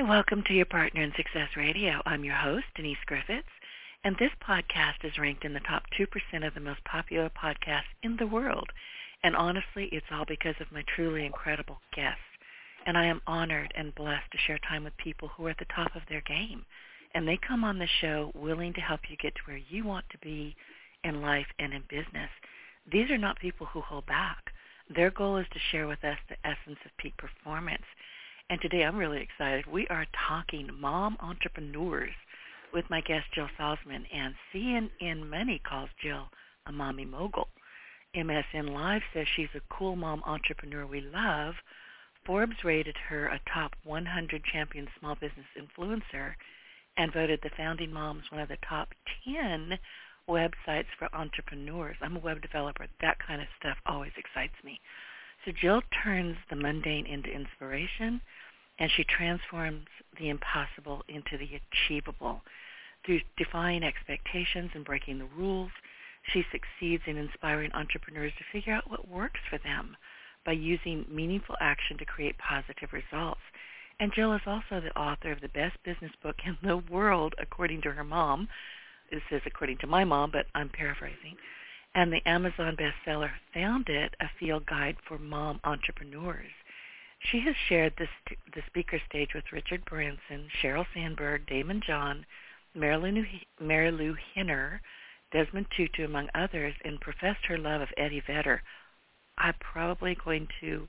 Hey, welcome to your Partner in Success Radio. I'm your host, Denise Griffiths, and this podcast is ranked in the top 2% of the most popular podcasts in the world. And honestly, it's all because of my truly incredible guests. And I am honored and blessed to share time with people who are at the top of their game. And they come on the show willing to help you get to where you want to be in life and in business. These are not people who hold back. Their goal is to share with us the essence of peak performance and today I'm really excited. We are talking mom entrepreneurs with my guest Jill Salzman. And CNN Money calls Jill a mommy mogul. MSN Live says she's a cool mom entrepreneur we love. Forbes rated her a top 100 champion small business influencer and voted the Founding Moms one of the top 10 websites for entrepreneurs. I'm a web developer. That kind of stuff always excites me. So Jill turns the mundane into inspiration and she transforms the impossible into the achievable. Through defying expectations and breaking the rules, she succeeds in inspiring entrepreneurs to figure out what works for them by using meaningful action to create positive results. And Jill is also the author of the best business book in the world, according to her mom. This is according to my mom, but I'm paraphrasing. And the Amazon bestseller Found It, a field guide for mom entrepreneurs. She has shared this, the speaker stage with Richard Branson, Sheryl Sandberg, Daymond John, Marilu, Lou Henner, Desmond Tutu, among others, and professed her love of Eddie Vedder. I'm probably going to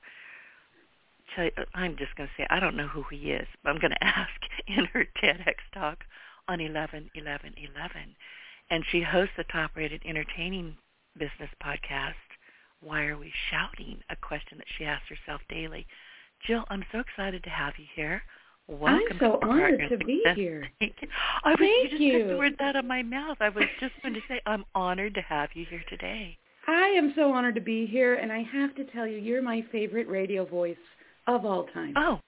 tell you, I'm just going to say, I don't know who he is, but I'm going to ask in her TEDx talk on 11 11 11. And she hosts the top-rated entertaining business podcast, Why Are We Shouting? A question that she asks herself daily. Jill, I'm so excited to have you here. Welcome I'm so to honored to be here. I was, Thank you just you. the words out of my mouth. I was just going to say I'm honored to have you here today. I am so honored to be here, and I have to tell you, you're my favorite radio voice of all time. Oh,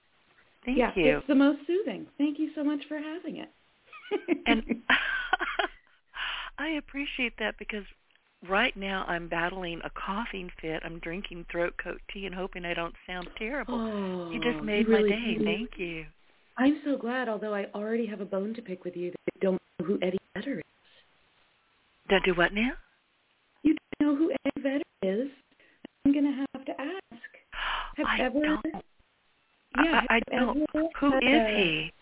thank yeah, you. it's the most soothing. Thank you so much for having it. and I appreciate that because right now I'm battling a coughing fit. I'm drinking throat coat tea and hoping I don't sound terrible. oh, you just oh, made really my day. Thank you. I'm so glad, although I already have a bone to pick with you that you don't know who Eddie Vedder is. Don't do what now? You don't know who Eddie Vedder is. I'm going to have to ask. Have I ever? don't. Yeah, I, I don't. Who a- he?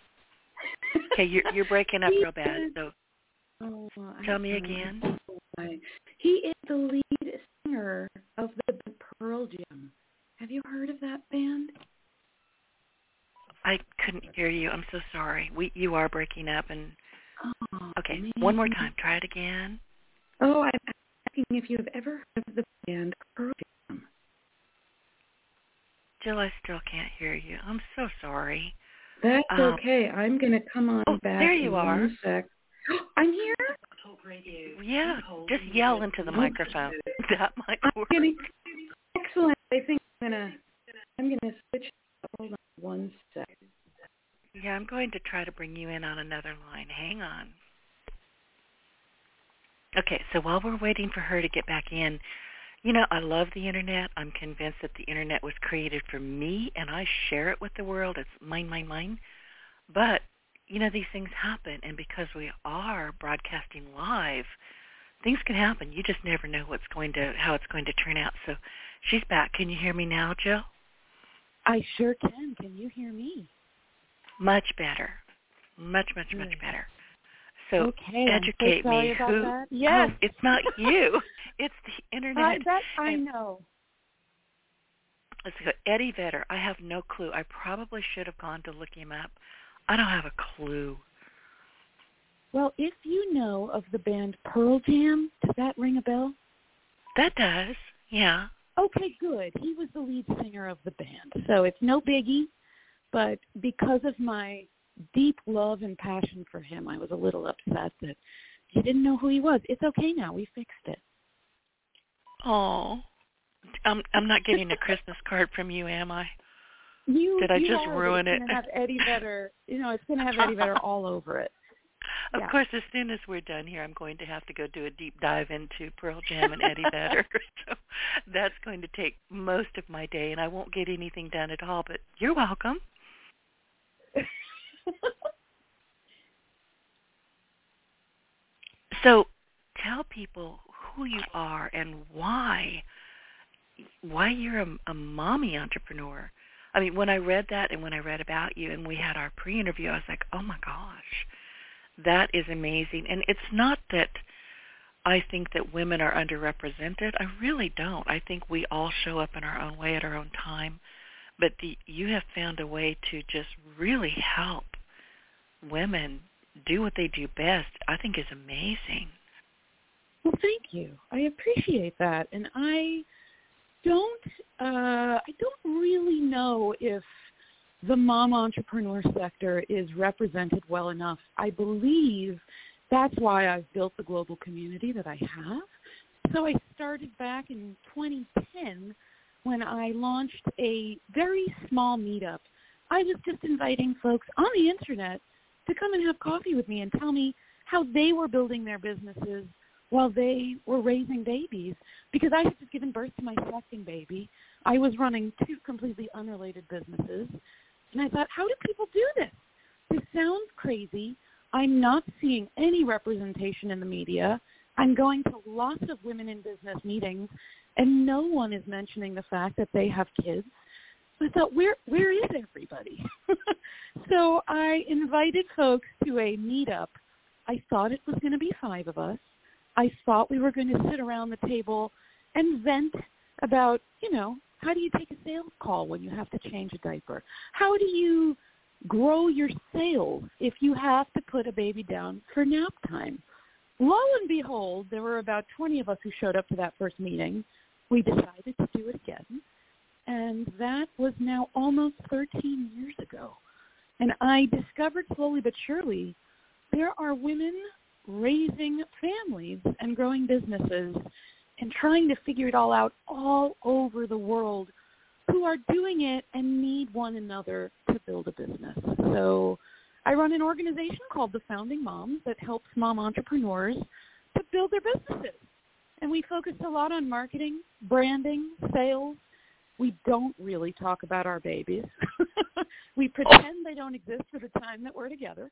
Okay, you're you're breaking up real bad. So Oh, Tell me again. Oh, Why. He is the lead singer of the band Pearl Jam. Have you heard of that band? I couldn't hear you. I'm so sorry. We you are breaking up and Oh, okay. man. One more time. Try it again. Oh, I'm asking if you have ever heard of the band Pearl Jam. Jill, I still can't hear you. I'm so sorry. That's Um, okay. I'm going to come on oh, back there in you are. one sec. I'm here. Yeah, just yell into the microphone. That might work. excellent. I think I'm gonna I'm gonna switch. Hold on one sec. Yeah, I'm going to try to bring you in on another line. Hang on. Okay, so while we're waiting for her to get back in, you know, I love the internet. I'm convinced that the internet was created for me and I share it with the world. It's mine, mine, mine. But, you know, these things happen and because we are broadcasting live, things can happen. You just never know what's going to how it's going to turn out. So she's back. Can you hear me now, Jill? I sure can. Can you hear me? Much better. Much, much, much better. So okay. educate so me. Who? that. Yes. Oh, it's not you. it's the internet. I, that I and- know. Let's go. Eddie Vedder. I have no clue. I probably should have gone to look him up. I don't have a clue. Well, if you know of the band Pearl Jam, does that ring a bell? That does. Yeah. Okay, good. He was the lead singer of the band, so it's no biggie. But because of my deep love and passion for him. I was a little upset that he didn't know who he was. It's okay now. We fixed it. Oh, I'm I'm not getting a Christmas card from you, am I? You did I you just ruin it's it? Gonna have Eddie Vedder. You know, it's going to have Eddie Vedder all over it. Of Yeah. course, as soon as we're done here, I'm going to have to go do a deep dive into Pearl Jam and Eddie Vedder. so that's going to take most of my day, and I won't get anything done at all. But you're welcome. So tell people who you are and why why you're a, a mommy entrepreneur. I mean, when I read that and when I read about you and we had our pre-interview, I was like, oh my gosh, that is amazing. And it's not that I think that women are underrepresented. I really don't. I think we all show up in our own way at our own time. But the, you have found a way to just really help women do what they do best. I think is amazing. Well, thank you. I appreciate that, and I don't. Uh, I don't really know if the mom entrepreneur sector is represented well enough. I believe that's why I've built the global community that I have. So I started back in 2010 when I launched a very small meetup. I was just inviting folks on the internet to come and have coffee with me and tell me how they were building their businesses while they were raising babies because I had just given birth to my second baby. I was running two completely unrelated businesses. And I thought, how do people do this? This sounds crazy. I'm not seeing any representation in the media. I'm going to lots of women in business meetings, and no one is mentioning the fact that they have kids. I thought, where where is everybody? so I invited folks to a meetup. I thought it was going to be five of us. I thought we were going to sit around the table and vent about, you know, how do you take a sales call when you have to change a diaper? How do you grow your sales if you have to put a baby down for nap time? Lo and behold, there were about 20 of us who showed up to that first meeting. We decided to do it again. And that was now almost 13 years ago. And I discovered slowly but surely there are women raising families and growing businesses and trying to figure it all out all over the world who are doing it and need one another to build a business. So I run an organization called the Founding Moms that helps mom entrepreneurs to build their businesses. And we focus a lot on marketing, branding, sales. We don't really talk about our babies. we pretend they don't exist for the time that we're together.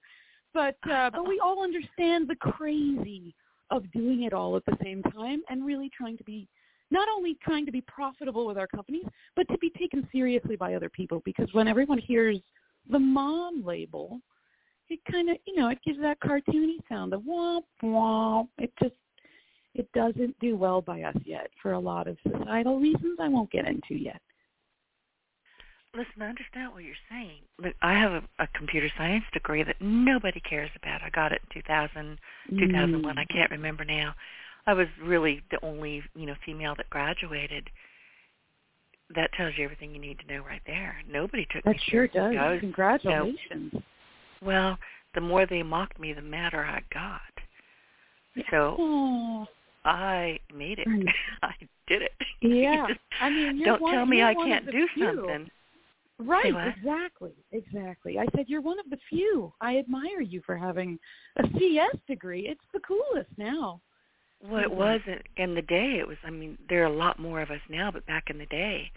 But uh, but we all understand the crazy of doing it all at the same time and really trying to be not only trying to be profitable with our companies, but to be taken seriously by other people. Because when everyone hears the mom label, it kind of you know it gives that cartoony sound, the womp womp. It just it doesn't do well by us yet for a lot of societal reasons I won't get into yet. Listen, I understand what you're saying. Look, I have a, a computer science degree that nobody cares about. I got it in 2000, 2001. I mm. can't remember now. I was really the only, you know, female that graduated. That tells you everything you need to know right there. Nobody took That me sure seriously. does. Was, Congratulations. well, the more they mocked me, the madder I got. So Oh, I made it. I did it. yeah. I mean, don't one, tell me I can't do something. Right, exactly, exactly. I said you're one of the few. I admire you for having a CS degree. It's the coolest now. Well, it wasn't in the day. It was. I mean, there are a lot more of us now, but back in the day,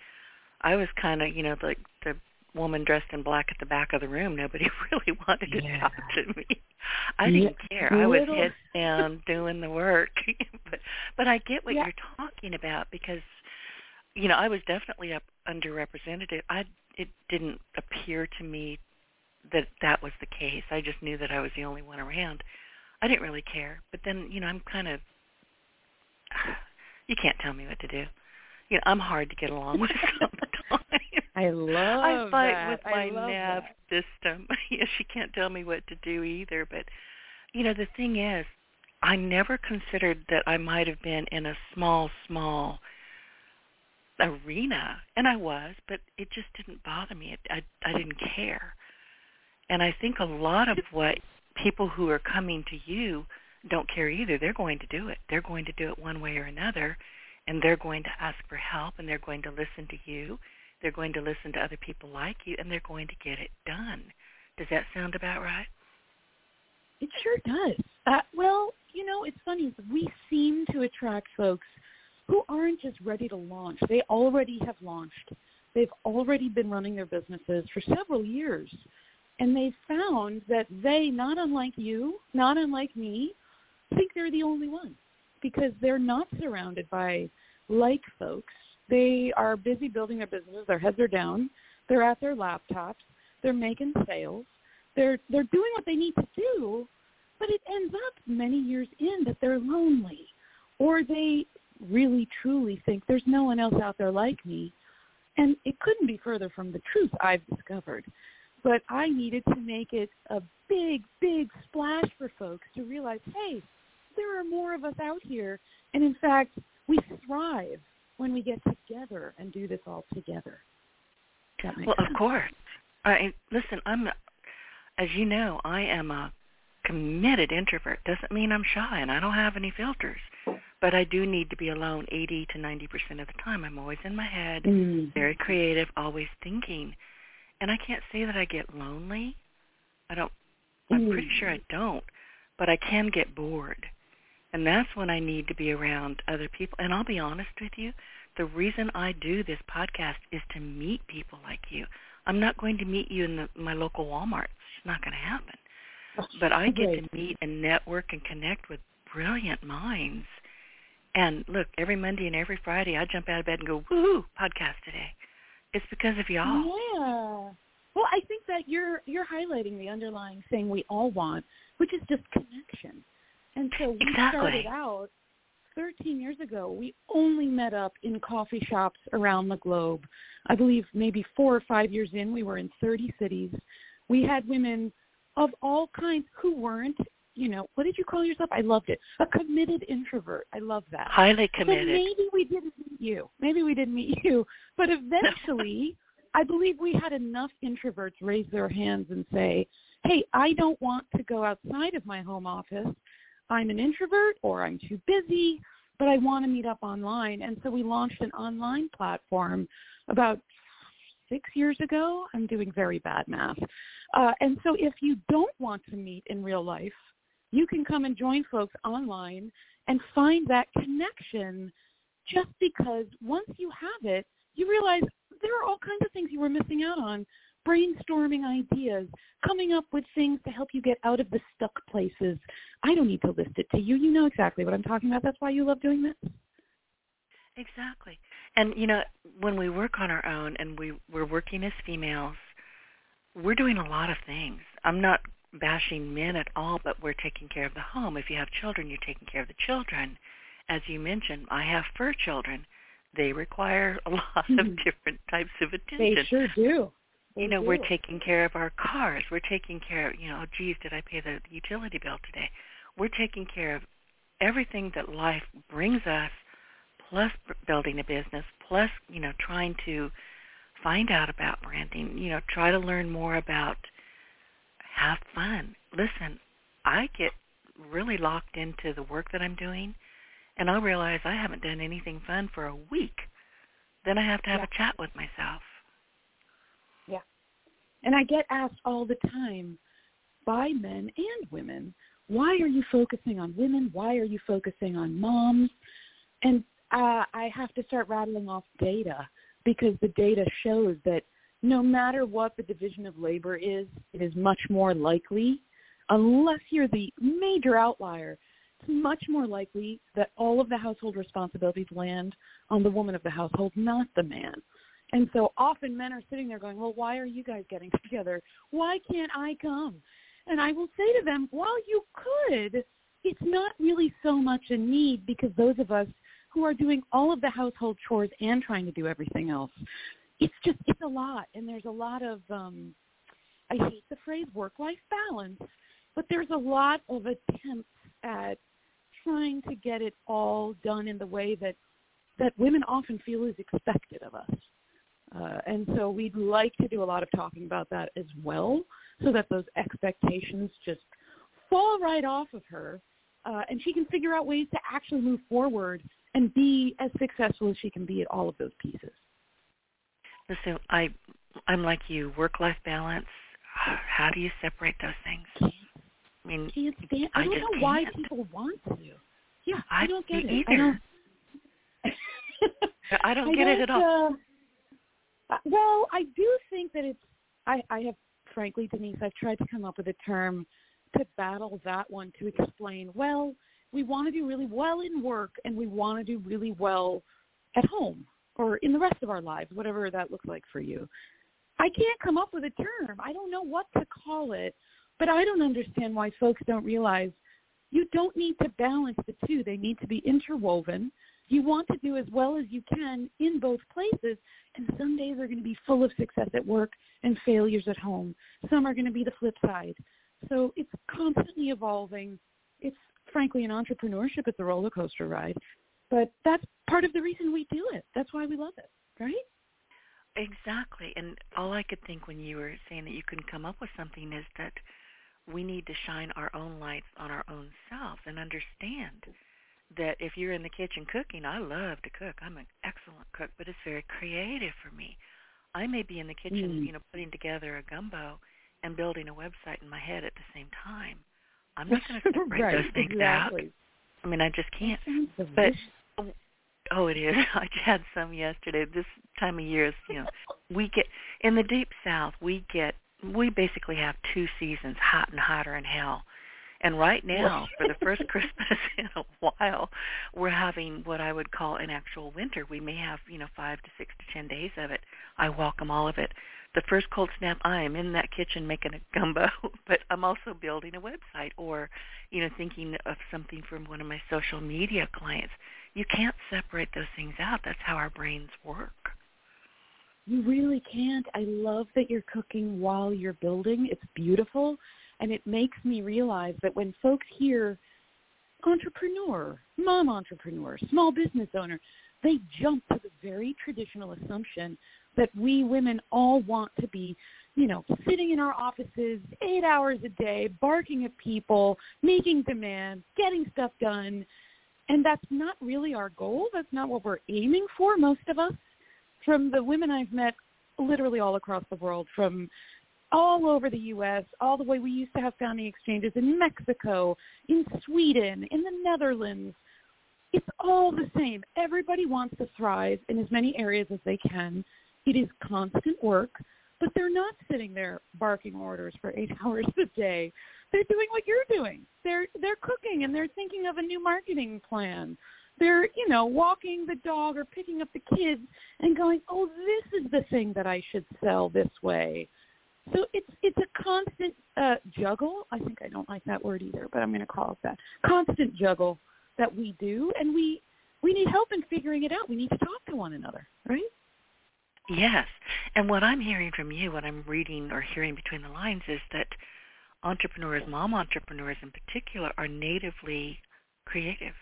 I was kind of, you know, like the woman dressed in black at the back of the room. Nobody really wanted to Yeah. talk to me. I didn't care. I was head down doing the work. but but I get what Yeah. you're talking about because, you know, I was definitely up underrepresented. I it didn't appear to me that that was the case. I just knew that I was the only one around. I didn't really care. But then, you know, I'm kind of you can't tell me what to do. You know, I'm hard to get along with sometimes. I love I fight that. with my nav that. system. yeah, she can't tell me what to do either. But you know, the thing is, I never considered that I might have been in a small, small arena, and I was, but it just didn't bother me. It, I I didn't care. And I think a lot of what people who are coming to you don't care either. They're going to do it. They're going to do it one way or another, and they're going to ask for help, and they're going to listen to you. They're going to listen to other people like you, and they're going to get it done. Does that sound about right? It sure does. Uh, well, you know, it's funny. We seem to attract folks who aren't just ready to launch. They already have launched. They've already been running their businesses for several years. And they've found that they, not unlike you, not unlike me, think they're the only ones because they're not surrounded by like folks. They are busy building their businesses. Their heads are down. They're at their laptops. They're making sales. They're they're doing what they need to do, but it ends up many years in that they're lonely, or they really truly think there's no one else out there like me, and it couldn't be further from the truth. I've discovered, but I needed to make it a big, big splash for folks to realize, hey, there are more of us out here. And in fact, we thrive when we get together and do this all together. well, sense. of course. I listen. I'm, as you know, I am a committed introvert. Doesn't mean I'm shy and I don't have any filters, but I do need to be alone 80 to 90 percent of the time. I'm always in my head, mm. very creative, always thinking, and I can't say that I get lonely. I don't. I'm pretty sure I don't, but I can get bored. And that's when I need to be around other people. And I'll be honest with you, the reason I do this podcast is to meet people like you. I'm not going to meet you in the, my local Walmart. It's not going to happen. But I get to meet and network and connect with brilliant minds. And look, every Monday and every Friday, I jump out of bed and go, "Woohoo! Podcast today." It's because of y'all. Yeah. Well, I think that you're you're highlighting the underlying thing we all want, which is just connection. And so we exactly. started out 13 years ago. We only met up in coffee shops around the globe. I believe maybe four or five years in, we were in 30 cities. We had women of all kinds who weren't, you know, what did you call yourself? I loved it. A committed introvert. I love that. Highly committed. So maybe we didn't meet you. Maybe we didn't meet you. But eventually, I believe we had enough introverts raise their hands and say, hey, I don't want to go outside of my home office. I'm an introvert or I'm too busy, but I want to meet up online. And so we launched an online platform about six years ago. I'm doing very bad math. Uh, and so if you don't want to meet in real life, you can come and join folks online and find that connection just because once you have it, you realize there are all kinds of things you were missing out on brainstorming ideas, coming up with things to help you get out of the stuck places. I don't need to list it to you. You know exactly what I'm talking about. That's why you love doing this. Exactly. And you know, when we work on our own and we we're working as females, we're doing a lot of things. I'm not bashing men at all, but we're taking care of the home. If you have children, you're taking care of the children. As you mentioned, I have fur children. They require a lot of mm-hmm. different types of attention. They sure do. you know, we're taking care of our cars. We're taking care of, you know, oh, geez, did I pay the utility bill today? We're taking care of everything that life brings us, plus building a business, plus, you know, trying to find out about branding, you know, try to learn more about have fun. Listen, I get really locked into the work that I'm doing and I'll realize I haven't done anything fun for a week. Then I have to have yeah. a chat with myself. Yeah. And I get asked all the time by men and women, why are you focusing on women? Why are you focusing on moms? And uh, I have to start rattling off data because the data shows that no matter what the division of labor is, it is much more likely, unless you're the major outlier, it's much more likely that all of the household responsibilities land on the woman of the household, not the man. And so often men are sitting there going, well, why are you guys getting together? Why can't I come? And I will say to them, while you could, it's not really so much a need because those of us who are doing all of the household chores and trying to do everything else, it's just, it's a lot. And there's a lot of, um, I hate the phrase work-life balance, but there's a lot of attempts at trying to get it all done in the way that that women often feel is expected of us. Uh, and so we'd like to do a lot of talking about that as well so that those expectations just fall right off of her uh, and she can figure out ways to actually move forward and be as successful as she can be at all of those pieces. Listen, I I'm like you. Work life balance. How do you separate those things? I mean, can't stand, I, I don't know why can't. people want to. Yeah, I, I don't get it. I either. don't, I don't get it at all. Uh, well, I do think that it's. I, I have, frankly, Denise, I've tried to come up with a term to battle that one to explain. Well, we want to do really well in work, and we want to do really well at home or in the rest of our lives, whatever that looks like for you. I can't come up with a term. I don't know what to call it, but I don't understand why folks don't realize you don't need to balance the two. They need to be interwoven. You want to do as well as you can in both places, and some days are going to be full of success at work and failures at home. Some are going to be the flip side. So it's constantly evolving. It's frankly in entrepreneurship, it's a roller coaster ride. But that's part of the reason we do it. That's why we love it, right? Exactly. And all I could think when you were saying that you couldn't come up with something is that we need to shine our own lights on our own selves and understand that if you're in the kitchen cooking, I love to cook. I'm an excellent cook, but it's very creative for me. I may be in the kitchen, Mm. you know, putting together a gumbo and building a website in my head at the same time. I'm not going to separate right, those things exactly. out. I mean, I just can't. But. Oh, it is. I had some yesterday. This time of year is, you know, we get in the deep south. We get we basically have two seasons, hot and hotter in hell. And right now, for the first Christmas in a while, we're having what I would call an actual winter. We may have, you know, five to six to ten days of it. I welcome all of it. The first cold snap, I am in that kitchen making a gumbo, but I'm also building a website or, you know, thinking of something from one of my social media clients. You can't separate those things out. That's how our brains work. You really can't. I love that you're cooking while you're building. It's beautiful. And it makes me realize that when folks hear entrepreneur, mom entrepreneur, small business owner, they jump to the very traditional assumption that we women all want to be, you know, sitting in our offices eight hours a day, barking at people, making demands, getting stuff done. And that's not really our goal. That's not what we're aiming for, most of us. From the women I've met literally all across the world, from all over the U.S., all the way we used to have founding exchanges in Mexico, in Sweden, in the Netherlands. It's all the same. Everybody wants to thrive in as many areas as they can. It is constant work, but they're not sitting there barking orders for eight hours a day. They're doing what you're doing. They're they're cooking and they're thinking of a new marketing plan. They're, you know, walking the dog or picking up the kids and going, "Oh, this is the thing that I should sell this way." So it's it's a constant uh, juggle. I think I don't like that word either, but I'm going to call it that. Constant juggle that we do, and we we need help in figuring it out. We need to talk to one another, right? Yes. And what I'm hearing from you, what I'm reading or hearing between the lines is that entrepreneurs, mom entrepreneurs in particular, are natively creative.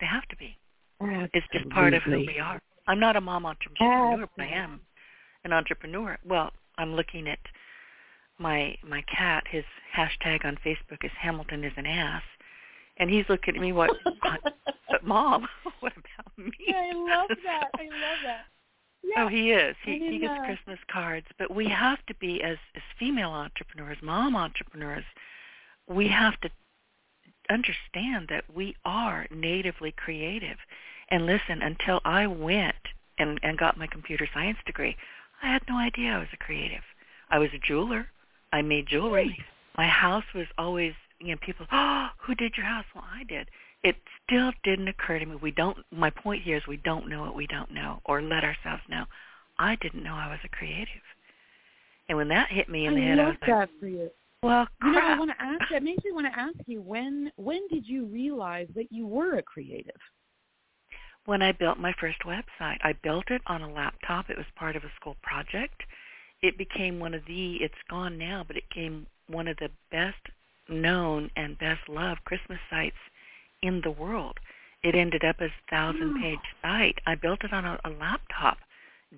They have to be. It's just part of who Absolutely. we are. I'm not a mom entrepreneur, but I am an entrepreneur. Well, I'm looking at my my cat. His hashtag on Facebook is Hamilton is an ass, and he's looking at me. What? but mom, what about me? I love that. I love that. Yeah. Oh, he is. He he gets uh, Christmas cards, but we have to be as as female entrepreneurs, mom entrepreneurs. We have to understand that we are natively creative. And listen, until I went and and got my computer science degree, I had no idea I was a creative. I was a jeweler. I made jewelry. My house was always, you know, people, oh, who did your house? Well, I did. It still didn't occur to me. We don't. My point here is we don't know what we don't know, or let ourselves know. I didn't know I was a creative, and when that hit me in the I head, I was like, for you. "Well, You know, I want to ask. That makes me want to ask you when when did you realize that you were a creative? when I built my first website. I built it on a laptop. It was part of a school project. It became one of the, it's gone now, but it became one of the best known and best loved Christmas sites in the world. It ended up as a thousand page site. I built it on a, a laptop,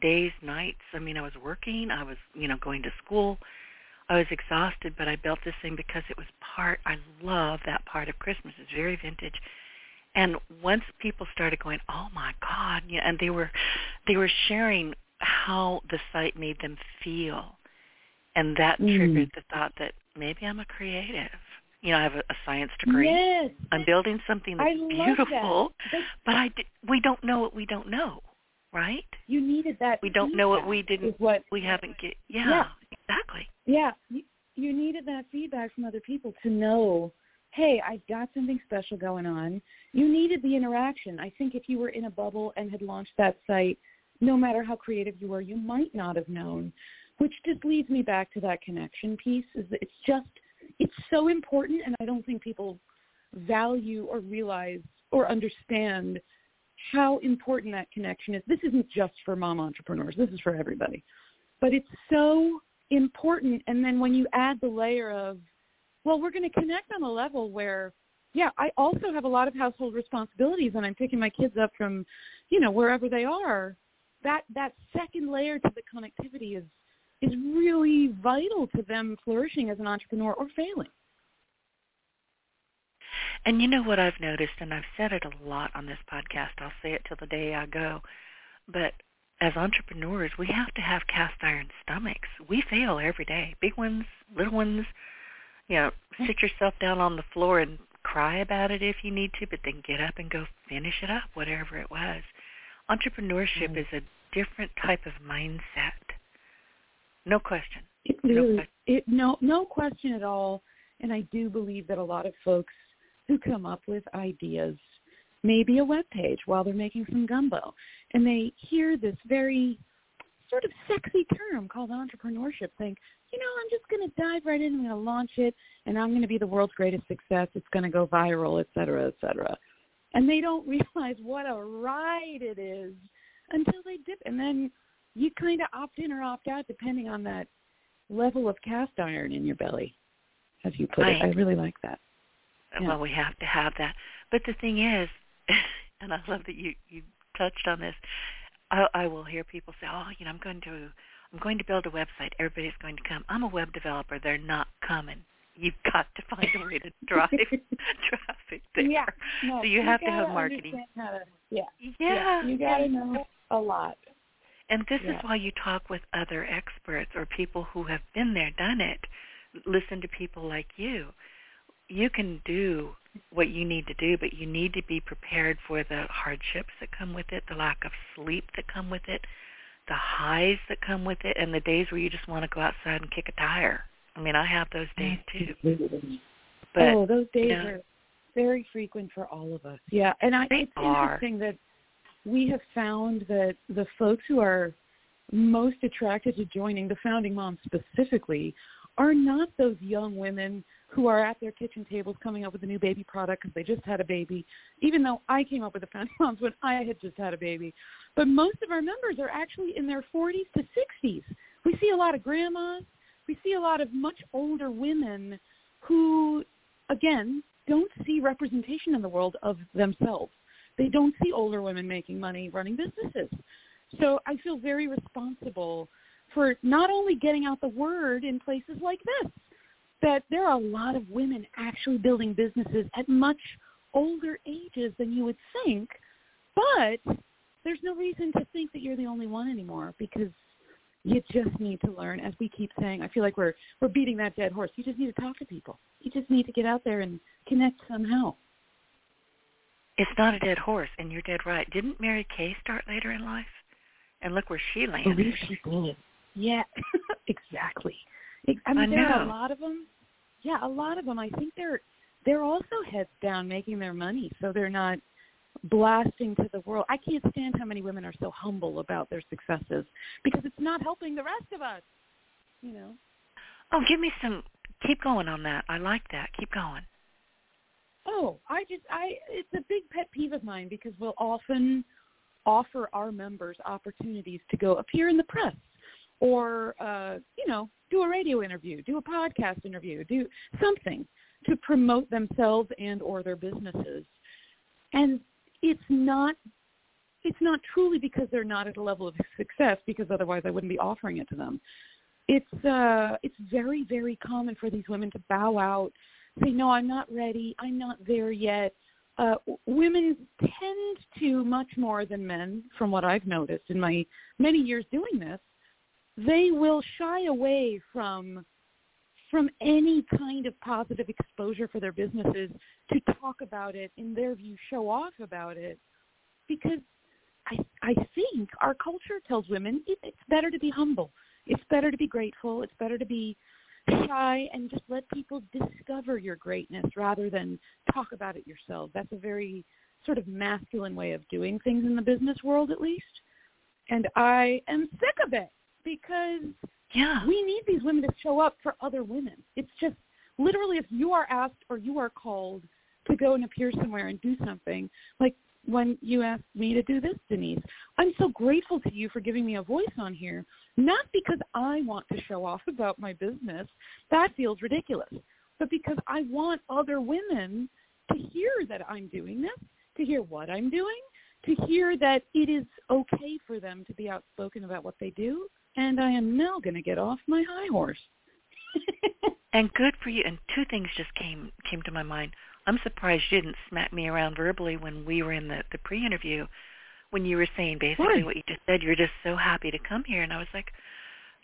days, nights. I mean, I was working. I was, you know, going to school. I was exhausted, but I built this thing because it was part. I love that part of Christmas. It's very vintage. And once people started going, oh my God, yeah, and they were, they were sharing how the site made them feel, and that mm. triggered the thought that maybe I'm a creative. You know, I have a, a science degree. Yes. I'm building something that's beautiful, that. but I we don't know what we don't know, right? You needed that. We don't know what we didn't. What we haven't get. Yeah, yeah. exactly. Yeah, you, you needed that feedback from other people to know hey, I've got something special going on. You needed the interaction. I think if you were in a bubble and had launched that site, no matter how creative you were, you might not have known. Which just leads me back to that connection piece. Is that it's just it's so important, and I don't think people value or realize or understand how important that connection is. This isn't just for mom entrepreneurs. This is for everybody. But it's so important. And then when you add the layer of, well, we're going to connect on a level where, yeah, I also have a lot of household responsibilities and I'm picking my kids up from, you know, wherever they are. That that second layer to the connectivity is is really vital to them flourishing as an entrepreneur or failing. And you know what I've noticed, and I've said it a lot on this podcast. I'll say it till the day I go. But as entrepreneurs, we have to have cast iron stomachs. We fail every day, big ones, little ones. You know, sit yourself down on the floor and cry about it if you need to, but then get up and go finish it up, whatever it was. Entrepreneurship mm-hmm. is a different type of mindset. No question. It really, no it no no question at all. And I do believe that a lot of folks who come up with ideas, maybe a web page while they're making some gumbo, and they hear this very sort of sexy term called entrepreneurship, think, you know, I'm just going to dive right in, I'm going to launch it, and I'm going to be the world's greatest success. It's going to go viral, et cetera, et cetera. And they don't realize what a ride it is until they dip. And then you kind of opt in or opt out depending on that level of cast iron in your belly, as you put right. it. I really like that. Yeah. Well, we have to have that. But the thing is, and I love that you you touched on this. I, I will hear people say, "Oh, you know, I'm going to I'm going to build a website. Everybody's going to come. I'm a web developer. They're not coming. You've got to find a way to drive traffic there. Yeah, no, so you, you have to have marketing. To, yeah, yeah, yeah, you got to know a lot. And this yeah. is why you talk with other experts or people who have been there, done it. Listen to people like you. You can do what you need to do, but you need to be prepared for the hardships that come with it, the lack of sleep that come with it, the highs that come with it, and the days where you just want to go outside and kick a tire. I mean, I have those days too. But, oh, those days you know, are very frequent for all of us. Yeah, and I, it's are. interesting that we have found that the folks who are most attracted to joining the founding moms specifically are not those young women who are at their kitchen tables coming up with a new baby product because they just had a baby, even though I came up with the founding moms when I had just had a baby. But most of our members are actually in their 40s to 60s. We see a lot of grandmas. We see a lot of much older women who, again, don't see representation in the world of themselves. They don't see older women making money running businesses. So I feel very responsible for not only getting out the word in places like this, that there are a lot of women actually building businesses at much older ages than you would think, but there's no reason to think that you're the only one anymore because you just need to learn. As we keep saying, I feel like we're we're beating that dead horse. You just need to talk to people. You just need to get out there and connect somehow. It's not a dead horse, and you're dead right. Didn't Mary Kay start later in life? And look where she landed. believe she did. Yeah, exactly. I mean, I there are a lot of them. Yeah, a lot of them. I think they're they're also heads down making their money, so they're not blasting to the world. I can't stand how many women are so humble about their successes because it's not helping the rest of us. You know. Oh, give me some. Keep going on that. I like that. Keep going. Oh, I just I it's a big pet peeve of mine because we'll often offer our members opportunities to go appear in the press or uh, you know, do a radio interview, do a podcast interview, do something to promote themselves and or their businesses. And it's not it's not truly because they're not at a level of success because otherwise I wouldn't be offering it to them. it's uh it's very very common for these women to bow out say no i'm not ready. I'm not there yet. Uh women tend to much more than men from what i've noticed in my many years doing this. They will shy away from from any kind of positive exposure for their businesses to talk about it in their view show off about it. Because i i think our culture tells women it, it's better to be humble. It's better to be grateful. It's better to be shy and just let people discover your greatness rather than talk about it yourself. That's a very sort of masculine way of doing things in the business world at least. And I am sick of it because yeah. we need these women to show up for other women. It's just literally if you are asked or you are called to go and appear somewhere and do something, like when you asked me to do this, Denise. I'm so grateful to you for giving me a voice on here, not because I want to show off about my business. That feels ridiculous. But because I want other women to hear that I'm doing this, to hear what I'm doing, to hear that it is okay for them to be outspoken about what they do. And I am now going to get off my high horse. and good for you. And two things just came came to my mind. I'm surprised you didn't smack me around verbally when we were in the, the pre-interview when you were saying basically what you just said. You're just so happy to come here, and I was like,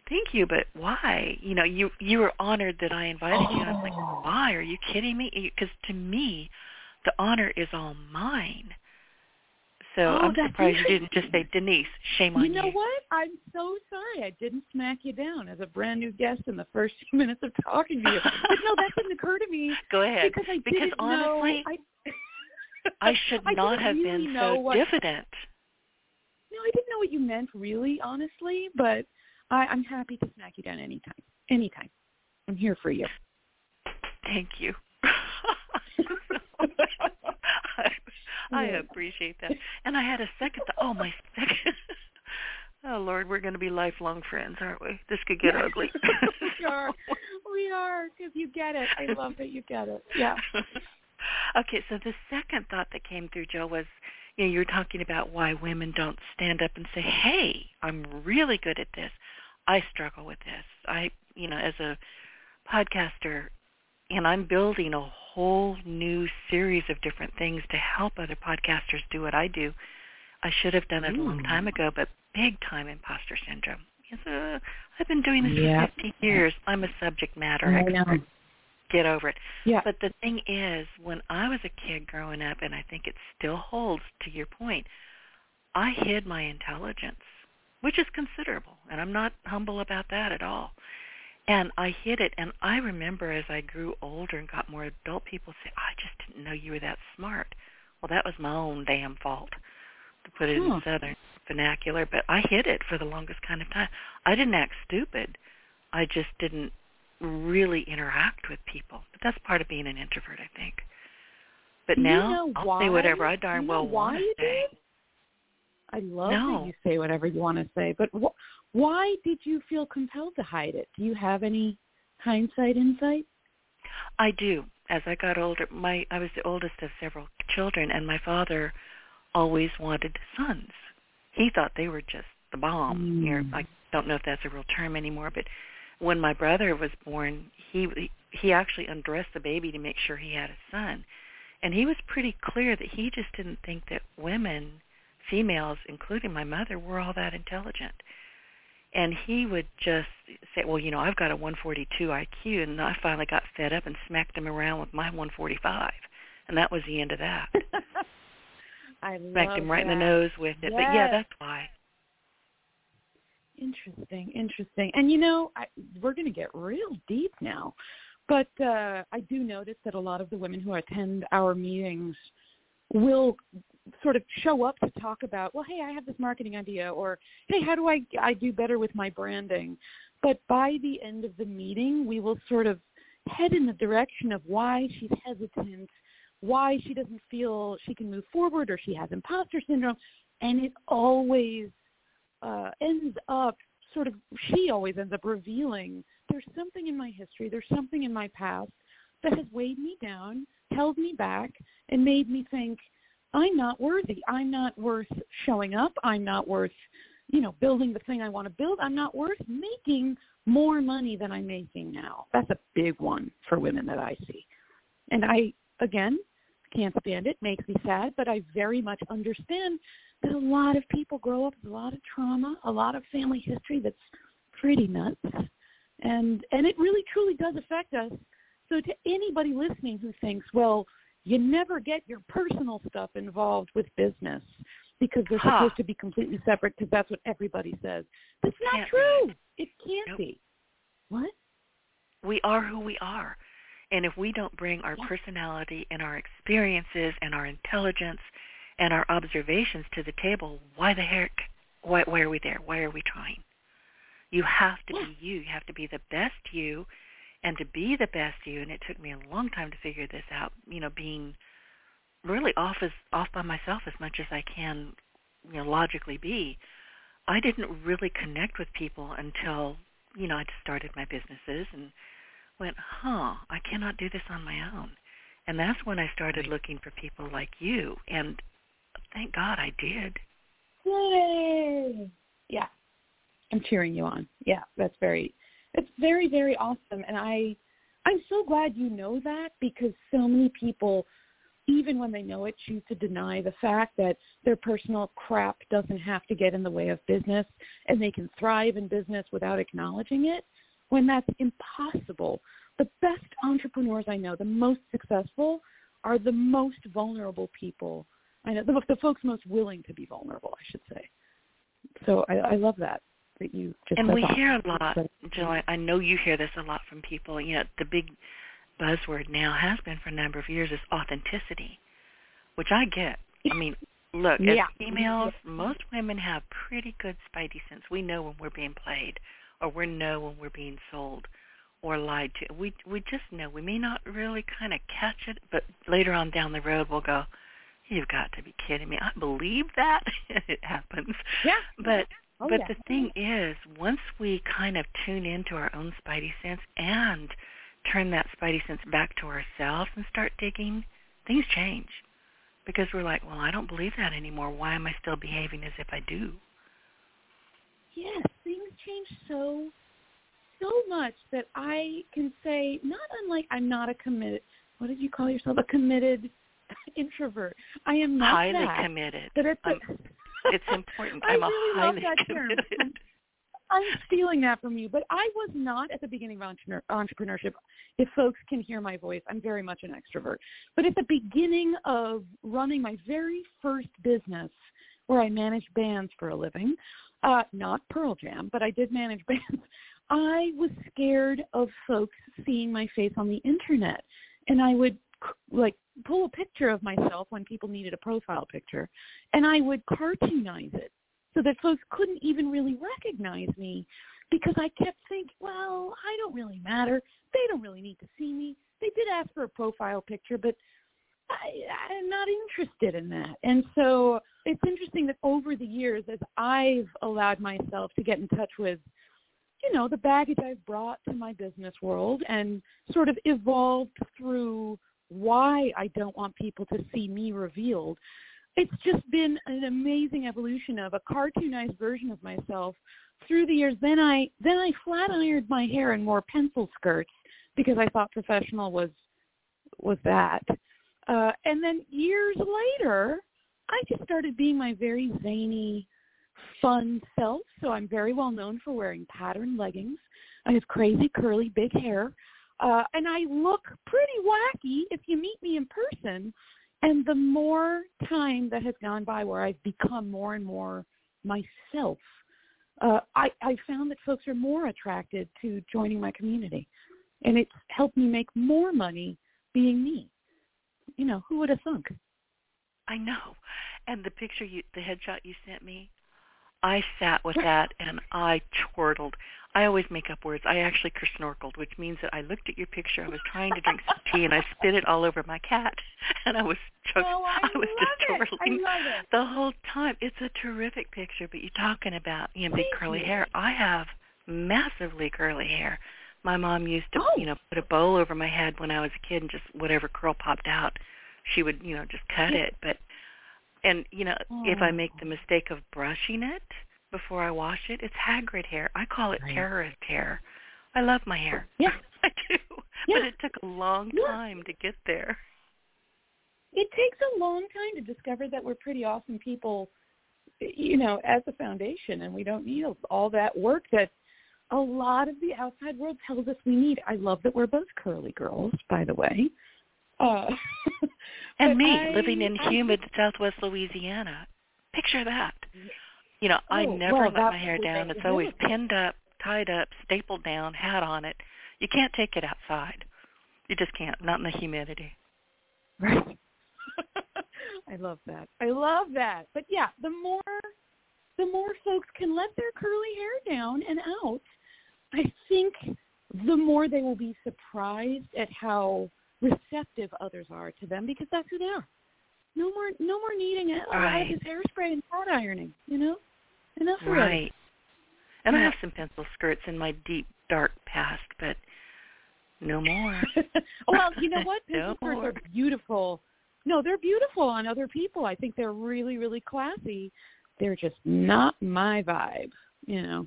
thank you, but why? You know, you you were honored that I invited oh. you. And I'm like, oh. why? Are you kidding me? Because to me, the honor is all mine. So oh, I'm surprised you didn't just say, Denise, shame on you. You know what? I'm so sorry I didn't smack you down as a brand new guest in the first few minutes of talking to you. but no, that didn't occur to me. Go ahead. Because I because didn't honestly, know, I, I should I not have really been so what, diffident. No, I didn't know what you meant really, honestly, but I, I'm happy to smack you down anytime. Anytime. I'm here for you. Thank you. I appreciate that. And I had a second. Th- oh, my second. oh Lord, we're going to be lifelong friends, aren't we? This could get ugly. we are. We are because you get it. I love that you get it. Yeah. okay, so the second thought that came through, Joe, was you know, you're talking about why women don't stand up and say, "Hey, I'm really good at this. I struggle with this. I, you know, as a podcaster, and I'm building a whole new series of different things to help other podcasters do what I do. I should have done it Ooh. a long time ago, but big time imposter syndrome. Yes, uh, I've been doing this yep. for 50 years. I'm a subject matter I expert. Know. Get over it. Yeah. But the thing is, when I was a kid growing up, and I think it still holds to your point, I hid my intelligence, which is considerable, and I'm not humble about that at all. And I hid it, and I remember as I grew older and got more adult, people say, "I just didn't know you were that smart." Well, that was my own damn fault, to put it huh. in Southern vernacular. But I hid it for the longest kind of time. I didn't act stupid. I just didn't really interact with people. But that's part of being an introvert, I think. But now you know I'll why? say whatever I darn you well want to say. Did? I love no. that you say whatever you want to say, but wh- why did you feel compelled to hide it? Do you have any hindsight insight? I do. As I got older, my I was the oldest of several children, and my father always wanted sons. He thought they were just the bomb. Mm. Here, I don't know if that's a real term anymore, but when my brother was born, he he actually undressed the baby to make sure he had a son, and he was pretty clear that he just didn't think that women, females, including my mother, were all that intelligent and he would just say, "Well, you know, I've got a 142 IQ," and I finally got fed up and smacked him around with my 145, and that was the end of that. I smacked him right that. in the nose with it. Yes. But yeah, that's why. Interesting, interesting. And you know, I, we're going to get real deep now, but uh, I do notice that a lot of the women who attend our meetings will sort of show up to talk about, well, hey, I have this marketing idea, or hey, how do I I do better with my branding? But by the end of the meeting, we will sort of head in the direction of why she's hesitant, why she doesn't feel she can move forward, or she has imposter syndrome, and it always uh, ends up sort of she always ends up revealing there's something in my history, there's something in my past that has weighed me down, held me back, and made me think I'm not worthy. I'm not worth showing up. I'm not worth you know, building the thing I want to build, I'm not worth making more money than I'm making now. That's a big one for women that I see. And I, again, can't stand it, makes me sad, but I very much understand that a lot of people grow up with a lot of trauma, a lot of family history that's pretty nuts. And and it really truly does affect us. So to anybody listening who thinks, well, you never get your personal stuff involved with business because they're Huh. supposed to be completely separate because that's what everybody says. That's not Can't be. true. It can't Nope. be. What? We are who we are. And if we don't bring our personality and our experiences and our intelligence and our observations to the table, why the heck, why, why are we there? Why are we trying? You have to be you. You have to be the best you. And to be the best you, and it took me a long time to figure this out, you know, being really off as off by myself as much as I can, you know, logically be. I didn't really connect with people until, you know, I just started my businesses and went, huh, I cannot do this on my own. And that's when I started looking for people like you. And thank God I did. Yay! Yeah, I'm cheering you on. Yeah, that's very, it's very, very awesome. And I, I'm so glad you know that because so many people, even when they know it, choose to deny the fact that their personal crap doesn't have to get in the way of business and they can thrive in business without acknowledging it when that's impossible. The best entrepreneurs I know, the most successful, are the most vulnerable people. I know the, the folks most willing to be vulnerable, I should say. So I, I love that that you just. And we awesome. hear a lot, Jill. I, I know you hear this a lot from people. You know, the big buzzword now has been for a number of years is authenticity, which I get. I mean, look, Yeah. as females, most women have pretty good spidey sense. We know when we're being played, or we know when we're being sold, or lied to. We we just know. We may not really kind of catch it, but later on down the road, we'll go. You've got to be kidding me. I believe that it happens. Yeah. But Oh, but yeah. the thing is, once we kind of tune into our own spidey sense and turn that spidey sense back to ourselves and start digging, things change. Because we're like, well, I don't believe that anymore. Why am I still behaving as if I do? Yes, things change so so much that I can say, not unlike I'm not a committed. What did you call yourself? A committed introvert. I am not highly that. committed. But it's, I'm- It's important. I I'm a really love highly that term. I'm stealing that from you, but I was not at the beginning of entrepreneur, entrepreneurship. If folks can hear my voice, I'm very much an extrovert. But at the beginning of running my very first business, where I managed bands for a living, uh, not Pearl Jam, but I did manage bands. I was scared of folks seeing my face on the internet, and I would like pull a picture of myself when people needed a profile picture, and I would cartoonize it so that folks couldn't even really recognize me because I kept thinking, well, I don't really matter. They don't really need to see me. They did ask for a profile picture, but I, I'm not interested in that. And so it's interesting that over the years, as I've allowed myself to get in touch with, you know, the baggage I've brought to my business world and sort of evolved through why I don't want people to see me revealed, it's just been an amazing evolution of a cartoonized version of myself through the years. Then I then I flat ironed my hair and wore pencil skirts because I thought professional was was that. Uh, and then years later, I just started being my very zany, fun self. So I'm very well known for wearing patterned leggings. I have crazy curly big hair. Uh, and I look pretty wacky if you meet me in person. And the more time that has gone by where I've become more and more myself, uh, I, I found that folks are more attracted to joining my community. And it's helped me make more money being me. You know, who would have thunk? I know. And the picture you, the headshot you sent me, I sat with that and I chortled. I always make up words. I actually snorkeled, which means that I looked at your picture. I was trying to drink some tea and I spit it all over my cat, and I was choking. Oh, I was just it. I it. the whole time. It's a terrific picture. But you're talking about you know big Thank curly you. hair. I have massively curly hair. My mom used to Oh. you know put a bowl over my head when I was a kid and just whatever curl popped out, she would you know just cut it. But and you know if I Oh. make the oh. mistake of brushing it, before I wash it. It's Hagrid hair. I call it Right. terrorist hair. I love my hair. Yeah. I do. Yeah. But it took a long Yeah. time to get there. It takes a long time to discover that we're pretty awesome people, you know, as a foundation, and we don't need all that work that a lot of the outside world tells us we need. I love that we're both curly girls, by the way. Uh, And me I- living in I humid Southwest Louisiana. Picture that. You know, I Oh, never well, let my hair down. It's it always pinned up, tied up, stapled down, hat on it. You can't take it outside. You just can't. Not in the humidity. Right. I love that. I love that. But yeah, the more the more folks can let their curly hair down and out, I think the more they will be surprised at how receptive others are to them because that's who they are. No more no more needing a lot of this hairspray and hot ironing, you know? Enough already. Right. And I have some pencil skirts in my deep dark past, but no more. well, you know what? No Pencil skirts more. are beautiful. No, they're beautiful on other people. I think they're really, really classy. They're just not my vibe, you know.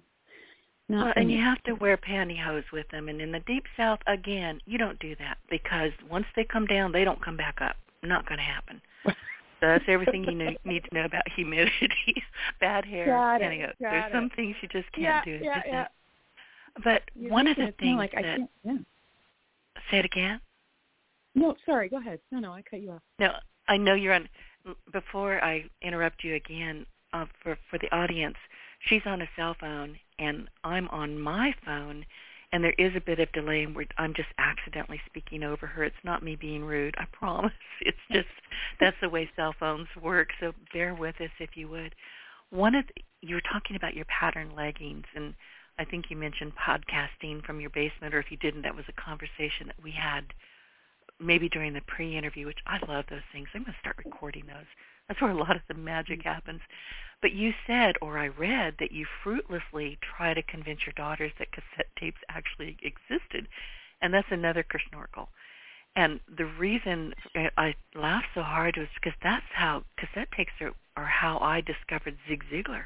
Not Well, and you have to wear pantyhose with them. And in the deep south, again, you don't do that because once they come down, they don't come back up. Not going to happen. That's everything you know, need to know about humidity, bad hair, Got it, pantyhose. got There's it. some things you just can't yeah, do. Yeah, yeah. But You're one of the things like I that. Yeah. say it again. No, sorry. Go ahead. No, no, I cut you off. No, I know you're on. Before I interrupt you again, uh, for for the audience, she's on a cell phone and I'm on my phone, and there is a bit of delay, and we're, I'm just accidentally speaking over her. It's not me being rude, I promise. It's just that's the way cell phones work. So bear with us if you would. One of the, you were talking about your pattern leggings, and I think you mentioned podcasting from your basement, or if you didn't, that was a conversation that we had maybe during the pre-interview, which I love those things. I'm going to start recording those. That's where a lot of the magic mm. happens. But you said, or I read, that you fruitlessly try to convince your daughters that cassette tapes actually existed, and that's another Kerschnorkel. And the reason I laughed so hard was because that's how cassette tapes are, are how I discovered Zig Ziglar.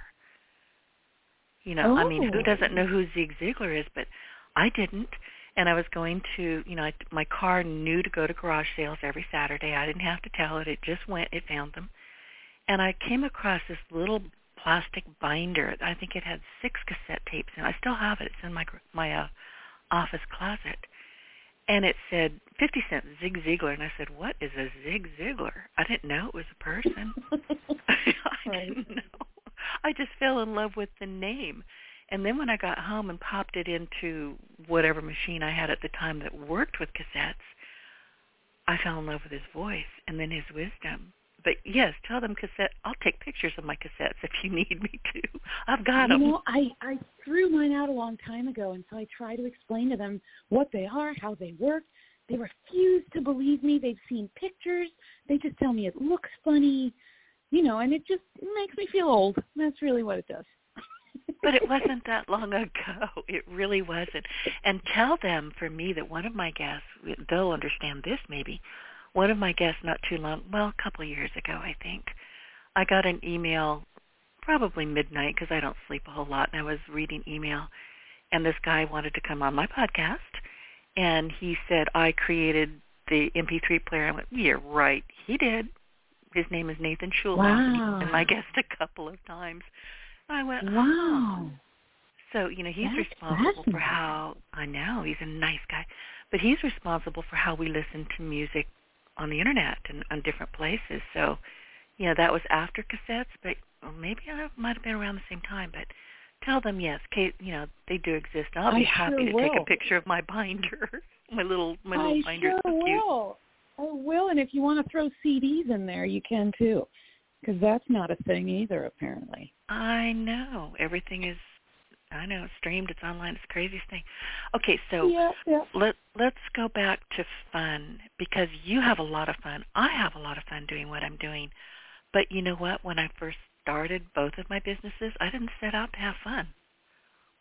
You know, I mean, who Oh. doesn't know oh. who Zig Ziglar is? But I didn't and I was going to, you know, I, my car knew to go to garage sales every Saturday. I didn't have to tell it; it just went. It found them, and I came across this little plastic binder. I think it had six cassette tapes, and I still have it. It's in my my uh, office closet, and it said fifty cent Zig Ziglar, and I said, "What is a Zig Ziglar?" I didn't know it was a person. I Right. didn't know. I just fell in love with the name. And then when I got home and popped it into whatever machine I had at the time that worked with cassettes, I fell in love with his voice and then his wisdom. But yes, tell them cassette. I'll take pictures of my cassettes if you need me to. I've got you them. know, I I threw mine out a long time ago, and so I try to explain to them what they are, how they work. They refuse to believe me. They've seen pictures. They just tell me it looks funny, you know, and it just makes me feel old. That's really what it does. but it wasn't that long ago. It really wasn't. And tell them for me that one of my guests, they'll understand this maybe. One of my guests not too long, well, a couple of years ago, I think, I got an email probably midnight because I don't sleep a whole lot, and I was reading email, and this guy wanted to come on my podcast, and he said I created the MP3 player. I went, yeah, right, he did. His name is Nathan Schulhof, and Wow. he's been my guest a couple of times. I went, oh. Wow. So, you know, he's That's responsible for how I know he's a nice guy, but he's responsible for how we listen to music on the internet and on different places. So, yeah, that was after cassettes, but or maybe I might have been around the same time. But tell them yes, Kate. You know, they do exist. I'll be I happy sure to take a picture of my binder, my little my little I binder. sure so cute. will. I will, and if you want to throw CDs in there, you can too, because that's not a thing either, apparently. I know everything is. I know it's streamed. It's online. It's the craziest thing. Okay, so yeah, yeah. let let's go back to fun because you have a lot of fun. I have a lot of fun doing what I'm doing. But you know what? When I first started both of my businesses, I didn't set out to have fun.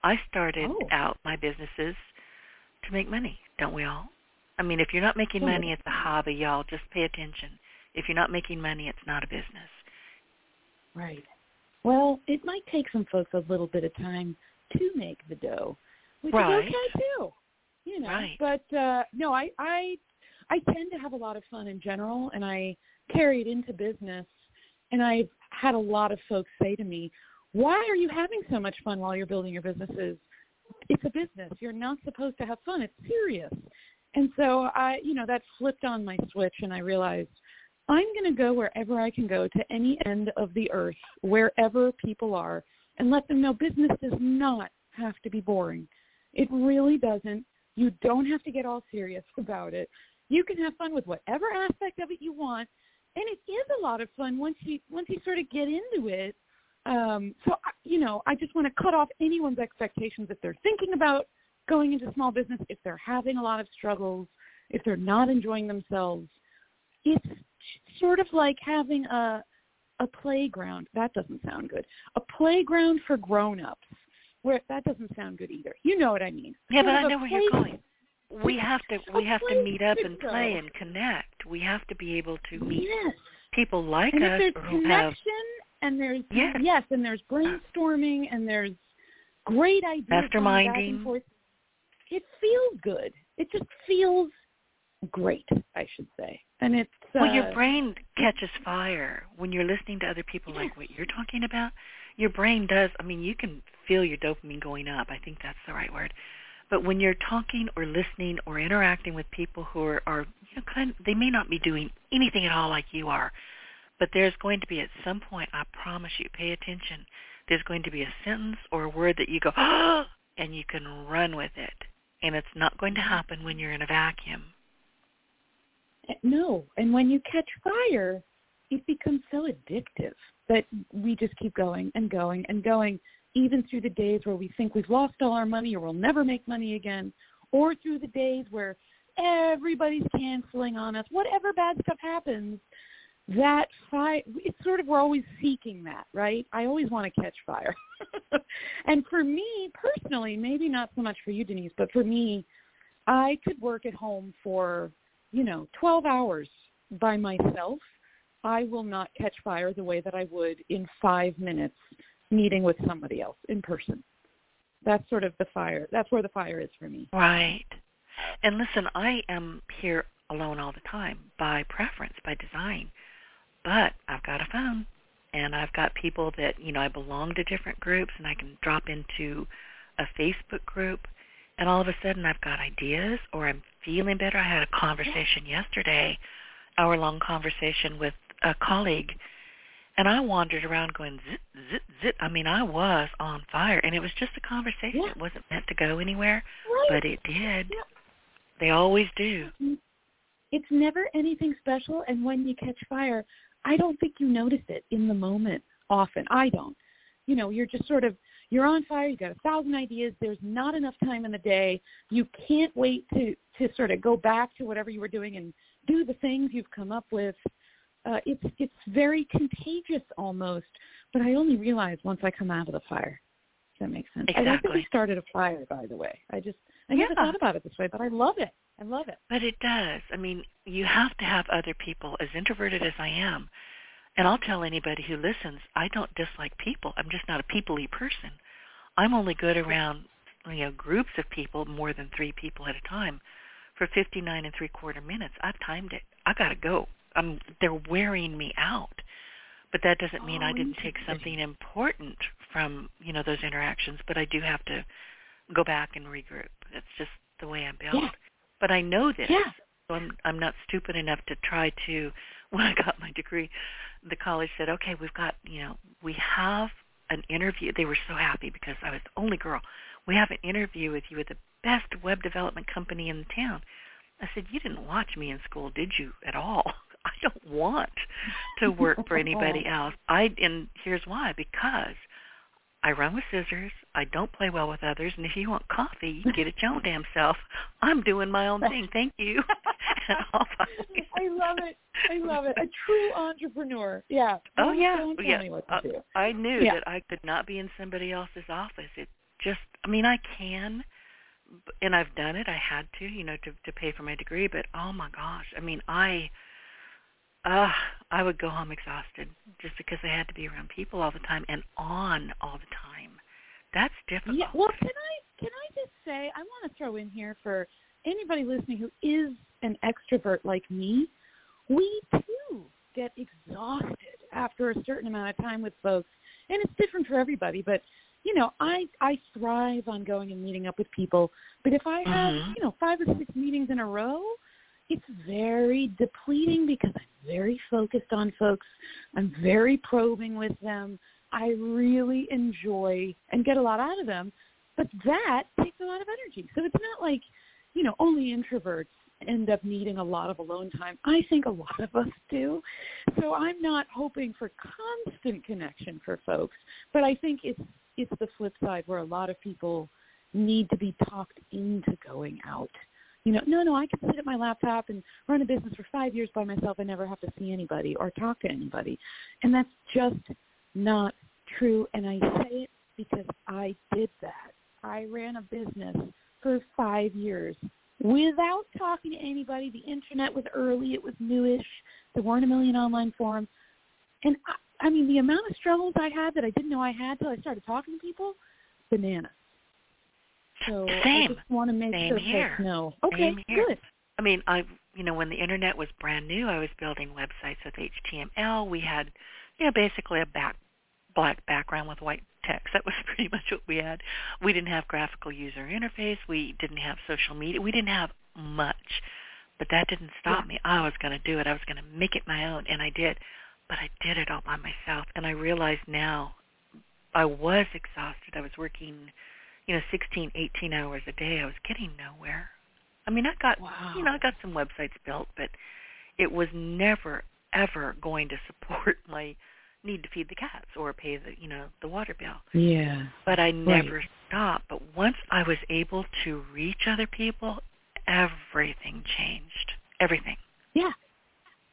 I started Oh. out my businesses to make money, don't we all? I mean, if you're not making money, it's a hobby, y'all. Just pay attention. If you're not making money, it's not a business. Right. Well, it might take some folks a little bit of time to make the dough, which right. is okay too. You know, right. but uh no, I I I tend to have a lot of fun in general, and I carry it into business. And I've had a lot of folks say to me, "Why are you having so much fun while you're building your businesses? It's a business. You're not supposed to have fun. It's serious." And so I, you know, that flipped on my switch, and I realized I'm going to go wherever I can go to any end of the earth, wherever people are, and let them know business does not have to be boring. It really doesn't. You don't have to get all serious about it. You can have fun with whatever aspect of it you want, and it is a lot of fun once you once you sort of get into it. Um, so you know, I just want to cut off anyone's expectations if they're thinking about going into small business, if they're having a lot of struggles, if they're not enjoying themselves. It's sort of like having a a playground. That doesn't sound good. A playground for grown-ups. Where that doesn't sound good either. You know what I mean? Yeah, but I know where you're going. We have to we have to meet up and play and connect. We have to be able to meet Yes. people like and if us there's who have connection and there's Yes. yes, and there's brainstorming and there's great ideas Masterminding. it feels good. It just feels great, I should say. And it's Well, your brain catches fire when you're listening to other people like what you're talking about. Your brain does. I mean, you can feel your dopamine going up. I think that's the right word. But when you're talking or listening or interacting with people who are, are you know, kind of, they may not be doing anything at all like you are, but there's going to be at some point, I promise you, pay attention. There's going to be a sentence or a word that you go, oh, and you can run with it. And it's not going to mm-hmm. happen when you're in a vacuum. No. And when you catch fire, it becomes so addictive that we just keep going and going and going, even through the days where we think we've lost all our money or we'll never make money again, or through the days where everybody's canceling on us. Whatever bad stuff happens, that fire, it's sort of, we're always seeking that, right? I always want to catch fire. and for me personally, maybe not so much for you, Denise, but for me, I could work at home for, you know, 12 hours by myself. I will not catch fire the way that I would in five minutes meeting with somebody else in person. That's sort of the fire. That's where the fire is for me. Right. And listen, I am here alone all the time by preference, by design. But I've got a phone and I've got people that, you know, I belong to different groups and I can drop into a Facebook group and all of a sudden I've got ideas or I'm feeling better. I had a conversation yesterday, hour long conversation with a colleague and I wandered around going zit zit zit. I mean, I was on fire, and it was just a conversation. Yeah. It wasn't meant to go anywhere, Right. but it did. Yeah. They always do. It's never anything special, and when you catch fire, I don't think you notice it in the moment often. I don't. You know, you're just sort of you're on fire. You've got a thousand ideas. There's not enough time in the day. You can't wait to to sort of go back to whatever you were doing and do the things you've come up with. Uh, it's it's very contagious almost, but I only realize once I come out of the fire. Does that make sense? I don't think Exactly. we started a fire, by the way. I just I never thought about it this way, but I love it. I love it. But it does. I mean, you have to have other people, as introverted as I am. And I'll tell anybody who listens, I don't dislike people. I'm just not a people-y person. I'm only good around, you know, groups of people, more than three people at a time, for 59 and three quarter minutes. I've timed it. I got to go. I'm, they're wearing me out. But that doesn't mean I Oh, didn't take something important from, you know, those interactions, but I do have to go back and regroup. That's just the way I'm built. Yeah. But I know this. Yeah. So I'm I'm not stupid enough to try to when I got my degree, the college said, Okay, we've got you know, we have an interview they were so happy because I was the only girl. We have an interview with you with the best web development company in the town. I said, You didn't watch me in school, did you at all? I don't want to work for anybody else. I and here's why, because I run with scissors. I don't play well with others. And if you want coffee, you can get it your own damn self. I'm doing my own thing. Thank you. I love it. I love it. A true entrepreneur. Yeah. Oh yeah, yeah. Uh. I knew Yeah. that I could not be in somebody else's office. It just, I mean, I can, and I've done it. I had to, you know, to to pay for my degree. But oh my gosh, I mean, I uh, I would go home exhausted just because I had to be around people all the time and on all the time. That's difficult. Yeah. Well, can I can I just say I want to throw in here for anybody listening who is an extrovert like me, we too get exhausted after a certain amount of time with folks, and it's different for everybody. But you know, I I thrive on going and meeting up with people. But if I have Mhm. you know five or six meetings in a row, it's very depleting because I'm very focused on folks. I'm very probing with them. I really enjoy and get a lot out of them, but that takes a lot of energy. So it's not like, you know, only introverts end up needing a lot of alone time. I think a lot of us do. So I'm not hoping for constant connection for folks, but I think it's it's the flip side where a lot of people need to be talked into going out. You know, no, no, I can sit at my laptop and run a business for five years by myself and never have to see anybody or talk to anybody. And that's just not true. And I say it because I did that. I ran a business for five years without talking to anybody. The internet was early. It was newish. There weren't a million online forums. And I, I mean, the amount of struggles I had that I didn't know I had till I started talking to people, bananas. So I Same. just want to make Same sure here. know. Okay, good. I mean, I you know when the internet was brand new, I was building websites with HTML. We had, you know, basically a back black background with white text. That was pretty much what we had. We didn't have graphical user interface. We didn't have social media. We didn't have much. But that didn't stop Yeah. me. I was going to do it. I was going to make it my own, and I did. But I did it all by myself, and I realize now I was exhausted. I was working, you know, 16, 18 hours a day. I was getting nowhere. I mean, I got, Wow. you know, I got some websites built, but it was never ever going to support my need to feed the cats or pay the, you know, the water bill. Yeah. But I never stopped. But once I was able to reach other people, everything changed. Everything. Yeah.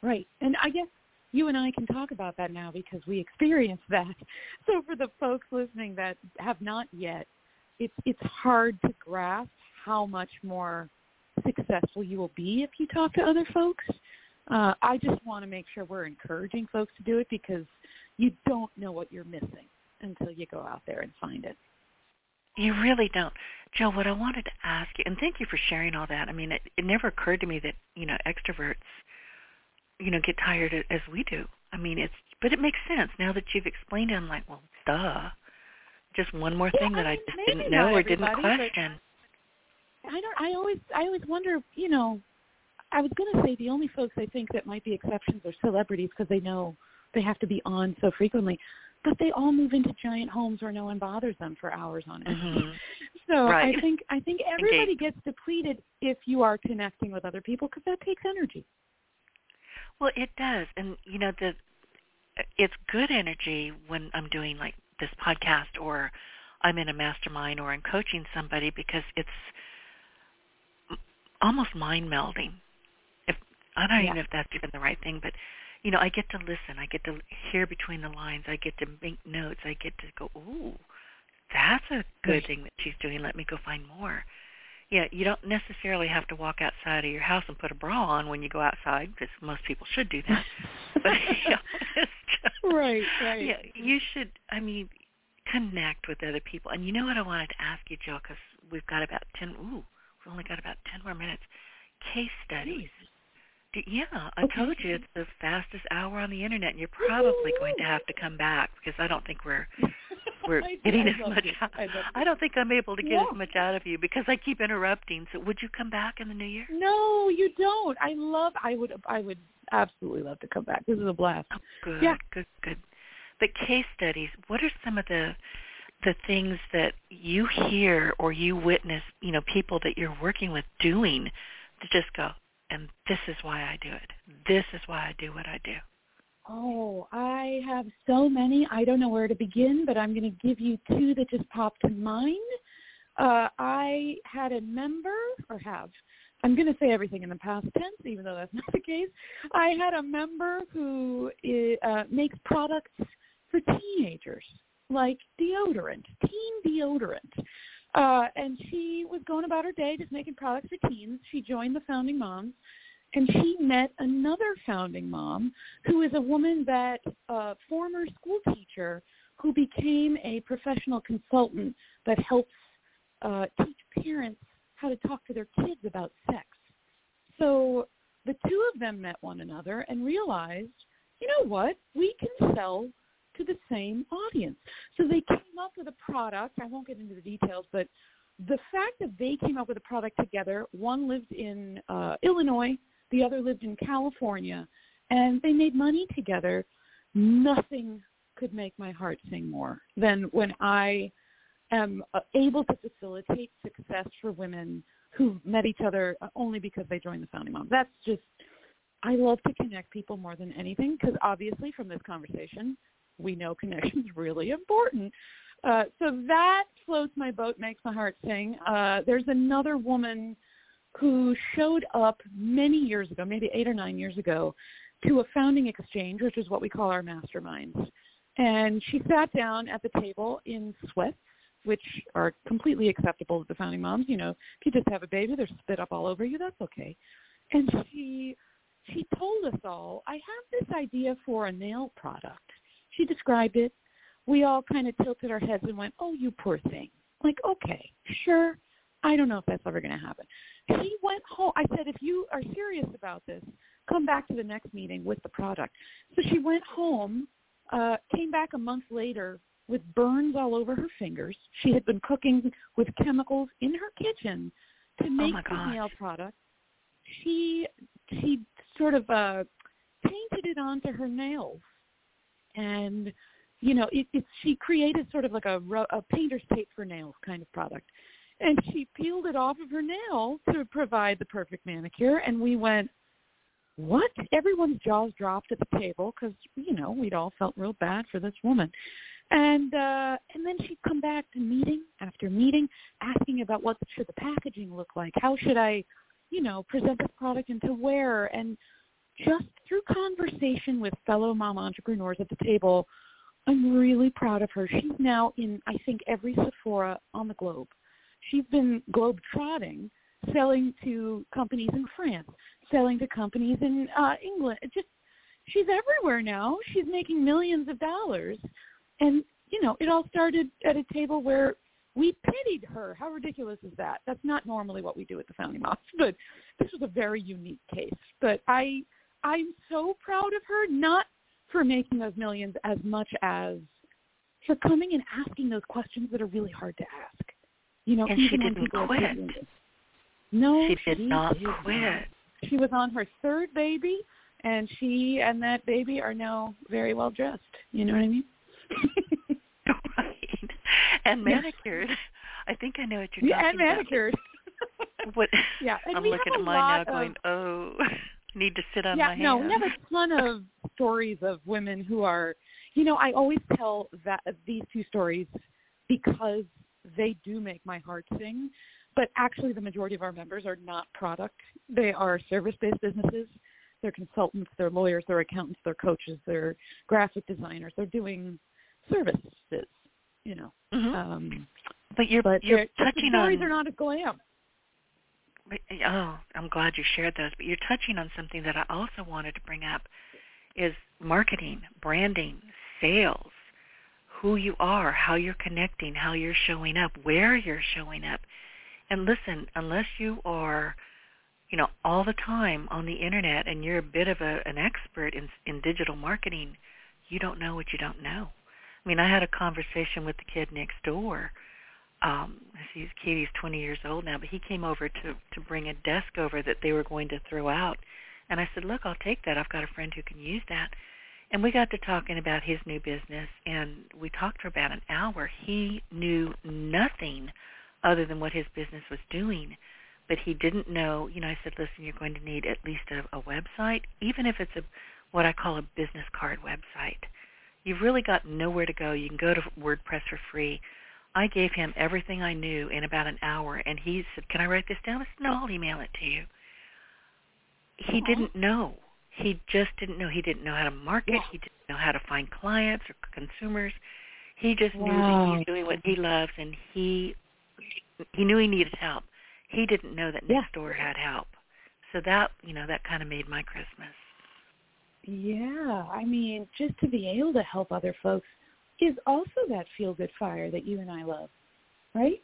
Right. And I guess you and I can talk about that now because we experienced that. So for the folks listening that have not yet, it's it's hard to grasp how much more successful you will be if you talk to other folks. Uh, I just want to make sure we're encouraging folks to do it because you don't know what you're missing until you go out there and find it. You really don't. Joe, what I wanted to ask you, and thank you for sharing all that. I mean, it, it never occurred to me that, you know, extroverts, you know, get tired as we do. I mean, it's, but it makes sense. Now that you've explained it, I'm like, well, duh. Just one more Yeah, thing that I I mean, maybe didn't know or didn't question. I don't. I always. I always wonder. You know, I was going to say the only folks I think that might be exceptions are celebrities because they know they have to be on so frequently, but they all move into giant homes where no one bothers them for hours on end. Mhm. So Right. I think I think everybody gets depleted if you are connecting with other people because that takes energy. Well, it does, and you know the it's good energy when I'm doing like this podcast or I'm in a mastermind or I'm coaching somebody because it's almost mind melding. If I don't even know if that's even the right thing, but you know, I get to listen, I get to hear between the lines, I get to make notes, I get to go, ooh, that's a good thing that she's doing. Let me go find more. Yeah, you don't necessarily have to walk outside of your house and put a bra on when you go outside, because most people should do that. But yeah, it's just, right, right. yeah, you should. I mean, connect with other people. And you know what I wanted to ask you, Jill, because we've got about ten. Ooh, we've only got about ten more minutes. Case studies. Yeah, I Okay. told you it's the fastest hour on the internet, and you're probably going to have to come back because I don't think we're we're getting as much. Out. To. I don't think I'm able to get as much out of you because I keep interrupting. So, would you come back in the new year? No, you don't. I love. I would. I would absolutely love to come back. This is a blast. Oh, good, Yeah. good, good. But case studies. What are some of the the things that you hear or you witness? You know, people that you're working with doing to just go. And this is why I do it. This is why I do what I do. Oh, I have so many. I don't know where to begin, but I'm going to give you two that just popped to mind. Uh, I had a member, or have, I'm going to say everything in the past tense, even though that's not the case. I had a member who uh, makes products for teenagers, like deodorant, teen deodorant. Uh, and she was going about her day just making products for teens. She joined the Founding Moms and she met another founding mom who is a woman that a former school teacher who became a professional consultant that helps uh, teach parents how to talk to their kids about sex. So the two of them met one another and realized, you know what, we can sell to the same audience. So they came up with a product. I won't get into the details, but the fact that they came up with a product together, one lived in uh, Illinois, the other lived in California, and they made money together. Nothing could make my heart sing more than when I am uh, able to facilitate success for women who met each other uh, only because they joined the founding mom. That's just, I love to connect people more than anything because obviously from this conversation, we know connection's really important. Uh, so that floats my boat, makes my heart sing. Uh, there's another woman who showed up many years ago, maybe eight or nine years ago, to a founding exchange, which is what we call our masterminds. And she sat down at the table in sweats, which are completely acceptable to the founding moms. You know, if you just have a baby, there's spit up all over you. That's okay. And she she told us all, I have this idea for a nail product. She described it. We all kind of tilted our heads and went, oh, you poor thing. Like, okay, sure. I don't know if that's ever going to happen. She went home. I said, if you are serious about this, come back to the next meeting with the product. So she went home, uh, came back a month later with burns all over her fingers. She had been cooking with chemicals in her kitchen to Oh make my the nail product. She she sort of uh, painted it onto her nails, and you know, it, it, she created sort of like a, a painter's tape for nails kind of product. And she peeled it off of her nail to provide the perfect manicure. And we went, what? Everyone's jaws dropped at the table because, you know, we'd all felt real bad for this woman. And uh, and then she'd come back to meeting after meeting, asking about what should the packaging look like, how should I, you know, present this product and to wear, and just through conversation with fellow mom entrepreneurs at the table, I'm really proud of her. She's now in, I think, every Sephora on the globe. She's been globe trotting, selling to companies in France, selling to companies in uh, England. It just she's everywhere now. She's making millions of dollars, and you know, it all started at a table where we pitied her. How ridiculous is that? That's not normally what we do at the Founding Moms, but this was a very unique case. But I, I'm so proud of her, not for making those millions as much as for coming and asking those questions that are really hard to ask. You know, And she didn't quit. taking- No, she did not did quit. She was on her third baby, and she and that baby are now very well dressed. You know what I mean? right. And Yeah. manicured. I think I know what you're yeah, talking and manicured. What? Yeah, and I'm looking at mine now, going, "Oh, need to sit on yeah, my no, we have a ton of stories of women who are, you know, I always tell that these two stories because they do make my heart sing. But actually, the majority of our members are not product; they are service-based businesses. They're consultants, they're lawyers, they're accountants, they're coaches, they're graphic designers. They're doing services, you know. Mhm. Um, but you're but you're they're- the touching stories on are not a glam. But- Oh, I'm glad you shared those. But you're touching on something that I also wanted to bring up is marketing, branding, sales, who you are, how you're connecting, how you're showing up, where you're showing up. And listen, unless you are, you know, all the time on the internet and you're a bit of a, an expert in in digital marketing, you don't know what you don't know. I mean, I had a conversation with the kid next door um he's Katie's 20 years old now, but he came over to to bring a desk over that they were going to throw out. And I said, "Look, I'll take that. I've got a friend who can use that." And we got to talking about his new business and we talked for about an hour. He knew nothing other than what his business was doing. But he didn't know, you know, I said, "Listen, you're going to need at least a, a website, even if it's a what I call a business card website. You've really got nowhere to go. You can go to WordPress for free I gave him everything I knew in about an hour, and he said, "Can I write this down?" I said, "No, I'll email it to you." He didn't know. He just didn't know. He didn't know how to market. Yeah. He didn't know how to find clients or consumers. He just knew that Wow. he's doing what he loves, and he he knew he needed help. He didn't know that next door had help. So that, you know, that kind of made my Christmas. Yeah, I mean, just to be able to help other folks is also that feel good fire that you and I love, right?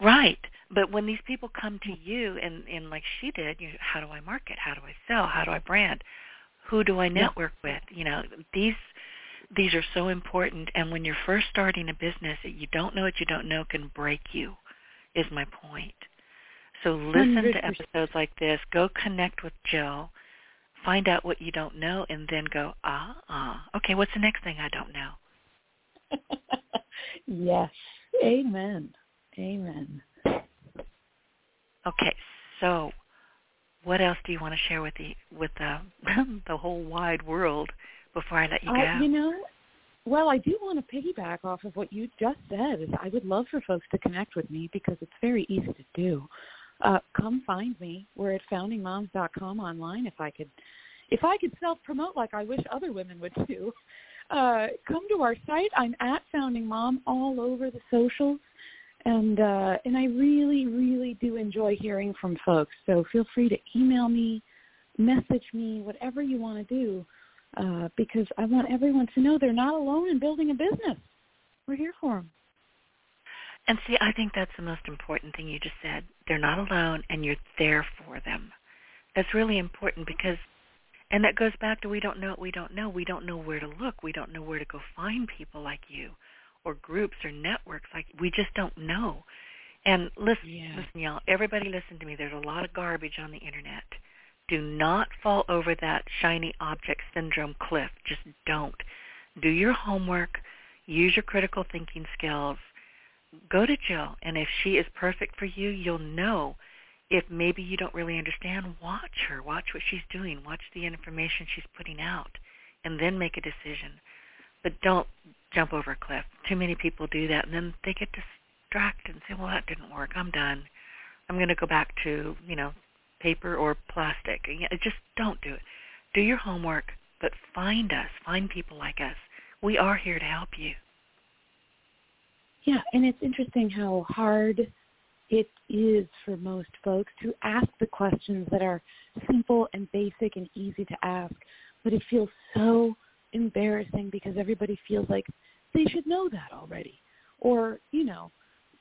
Right. But when these people come to you and, and like she did, you how do I market? How do I sell? How do I brand? Who do I network yeah. with? You know, these these are so important and when you're first starting a business, you don't know what you don't know can break you is my point. So listen 100%. to episodes like this, go connect with Jill, find out what you don't know and then go, ah, ah, okay, what's the next thing I don't know? yes. Amen. Amen. Okay, so what else do you want to share with the with the the whole wide world before I let you go? Uh, you know, well, I do want to piggyback off of what you just said. Is I would love for folks to connect with me because it's very easy to do. Uh, come find me. We're at foundingmoms.com online. If I could, if I could self promote like I wish other women would do, uh, come to our site. I'm at Founding Mom all over the socials and uh, and I really, really do enjoy hearing from folks. So feel free to email me, message me, whatever you want to do, uh, because I want everyone to know they're not alone in building a business. We're here for them. And see, I think that's the most important thing you just said. They're not alone, and you're there for them. That's really important because, and that goes back to we don't know what we don't know. We don't know where to look. We don't know where to go find people like you or groups or networks. Like we just don't know. And listen, yeah. listen, y'all. Everybody, listen to me. There's a lot of garbage on the internet. Do not fall over that shiny object syndrome cliff. Just don't. Do your homework. Use your critical thinking skills. Go to Jill, and if she is perfect for you, you'll know. If maybe you don't really understand, watch her. Watch what she's doing. Watch the information she's putting out, and then make a decision. But don't jump over a cliff. Too many people do that, and then they get distracted and say, "Well, that didn't work. I'm done. I'm going to go back to you know paper or plastic." Just don't do it. Do your homework, but find us. Find people like us. We are here to help you. Yeah, and it's interesting how hard it is for most folks to ask the questions that are simple and basic and easy to ask, but it feels so embarrassing because everybody feels like they should know that already. Or, you know,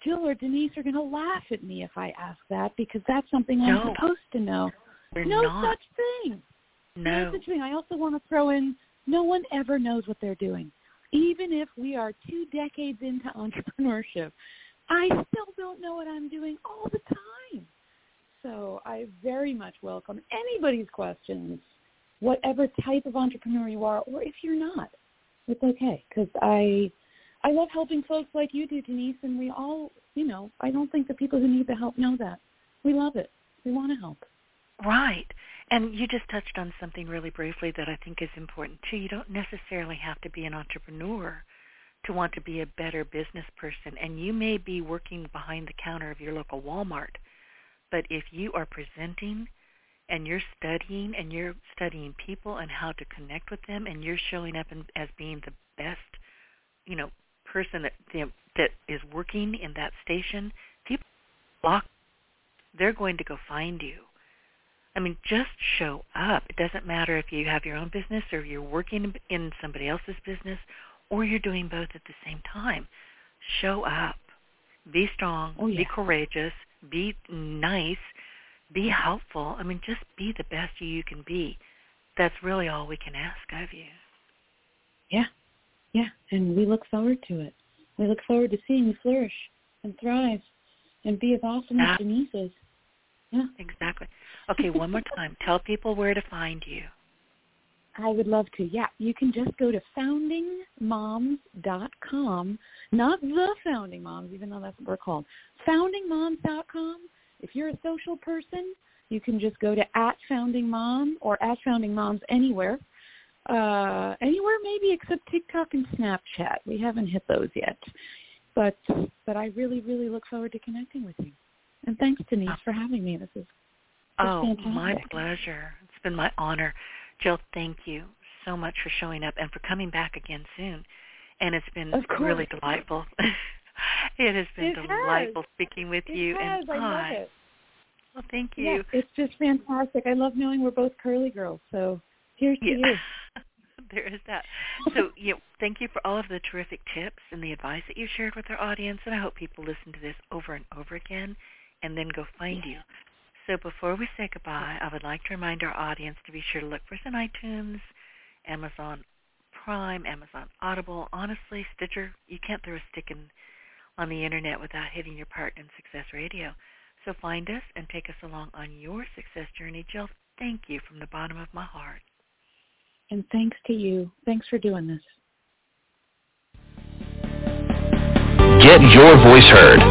Jill or Denise are going to laugh at me if I ask that because that's something no. I'm supposed to know. We're no not. such thing. No. no such thing. I also want to throw in no one ever knows what they're doing. Even if we are two decades into entrepreneurship, I still don't know what I'm doing all the time. So I very much welcome anybody's questions whatever type of entrepreneur you are, or if you're not, it's okay because I I love helping folks like you do, Denise, and we all, you know, I don't think the people who need the help know that. We love it. We want to help. Right. And you just touched on something really briefly that I think is important too. You don't necessarily have to be an entrepreneur to want to be a better business person. And you may be working behind the counter of your local Walmart, but if you are presenting and you're studying and you're studying people and how to connect with them and you're showing up in, as being the best, you know, person that that is working in that station, people block they're going to go find you. I mean, just show up. It doesn't matter if you have your own business or you're working in somebody else's business or you're doing both at the same time. Show up. Be strong. Oh, yeah. Be courageous. Be nice be helpful. I mean, just be the best you, you can be. That's really all we can ask of you. Yeah, yeah, and we look forward to it. We look forward to seeing you flourish and thrive and be as awesome as ah. Denise is. Yeah. Exactly. Okay, one more time. Tell people where to find you. I would love to. Yeah, you can just go to foundingmoms.com, not the Founding Moms, even though that's what we're called. Foundingmoms.com if you're a social person, you can just go to at Founding Mom or at Founding Moms anywhere. Uh, anywhere maybe except TikTok and Snapchat. We haven't hit those yet. But but I really, really look forward to connecting with you. And thanks, Denise, for having me. This is Oh, fantastic. my pleasure. It's been my honor. Jill, thank you so much for showing up and for coming back again soon. And it's been really delightful. it has been it delightful has. speaking with it you. Has. And I love it. Well, thank you. Yeah, it's just fantastic. I love knowing we're both curly girls. So here's to Yeah. you. there is that. So, you know, thank you for all of the terrific tips and the advice that you shared with our audience, and I hope people listen to this over and over again and then go find you. So before we say goodbye, I would like to remind our audience to be sure to look for us on iTunes, Amazon Prime, Amazon Audible, honestly, Stitcher. You can't throw a stick in on the internet without hitting Your Partner in Success Radio. So find us and take us along on your success journey. Jill, thank you from the bottom of my heart. And thanks to you. Thanks for doing this. Get your voice heard.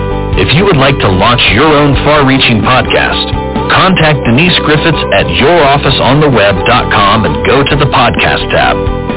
If you would like to launch your own far-reaching podcast, contact Denise Griffitts at yourofficeontheweb.com and go to the podcast tab.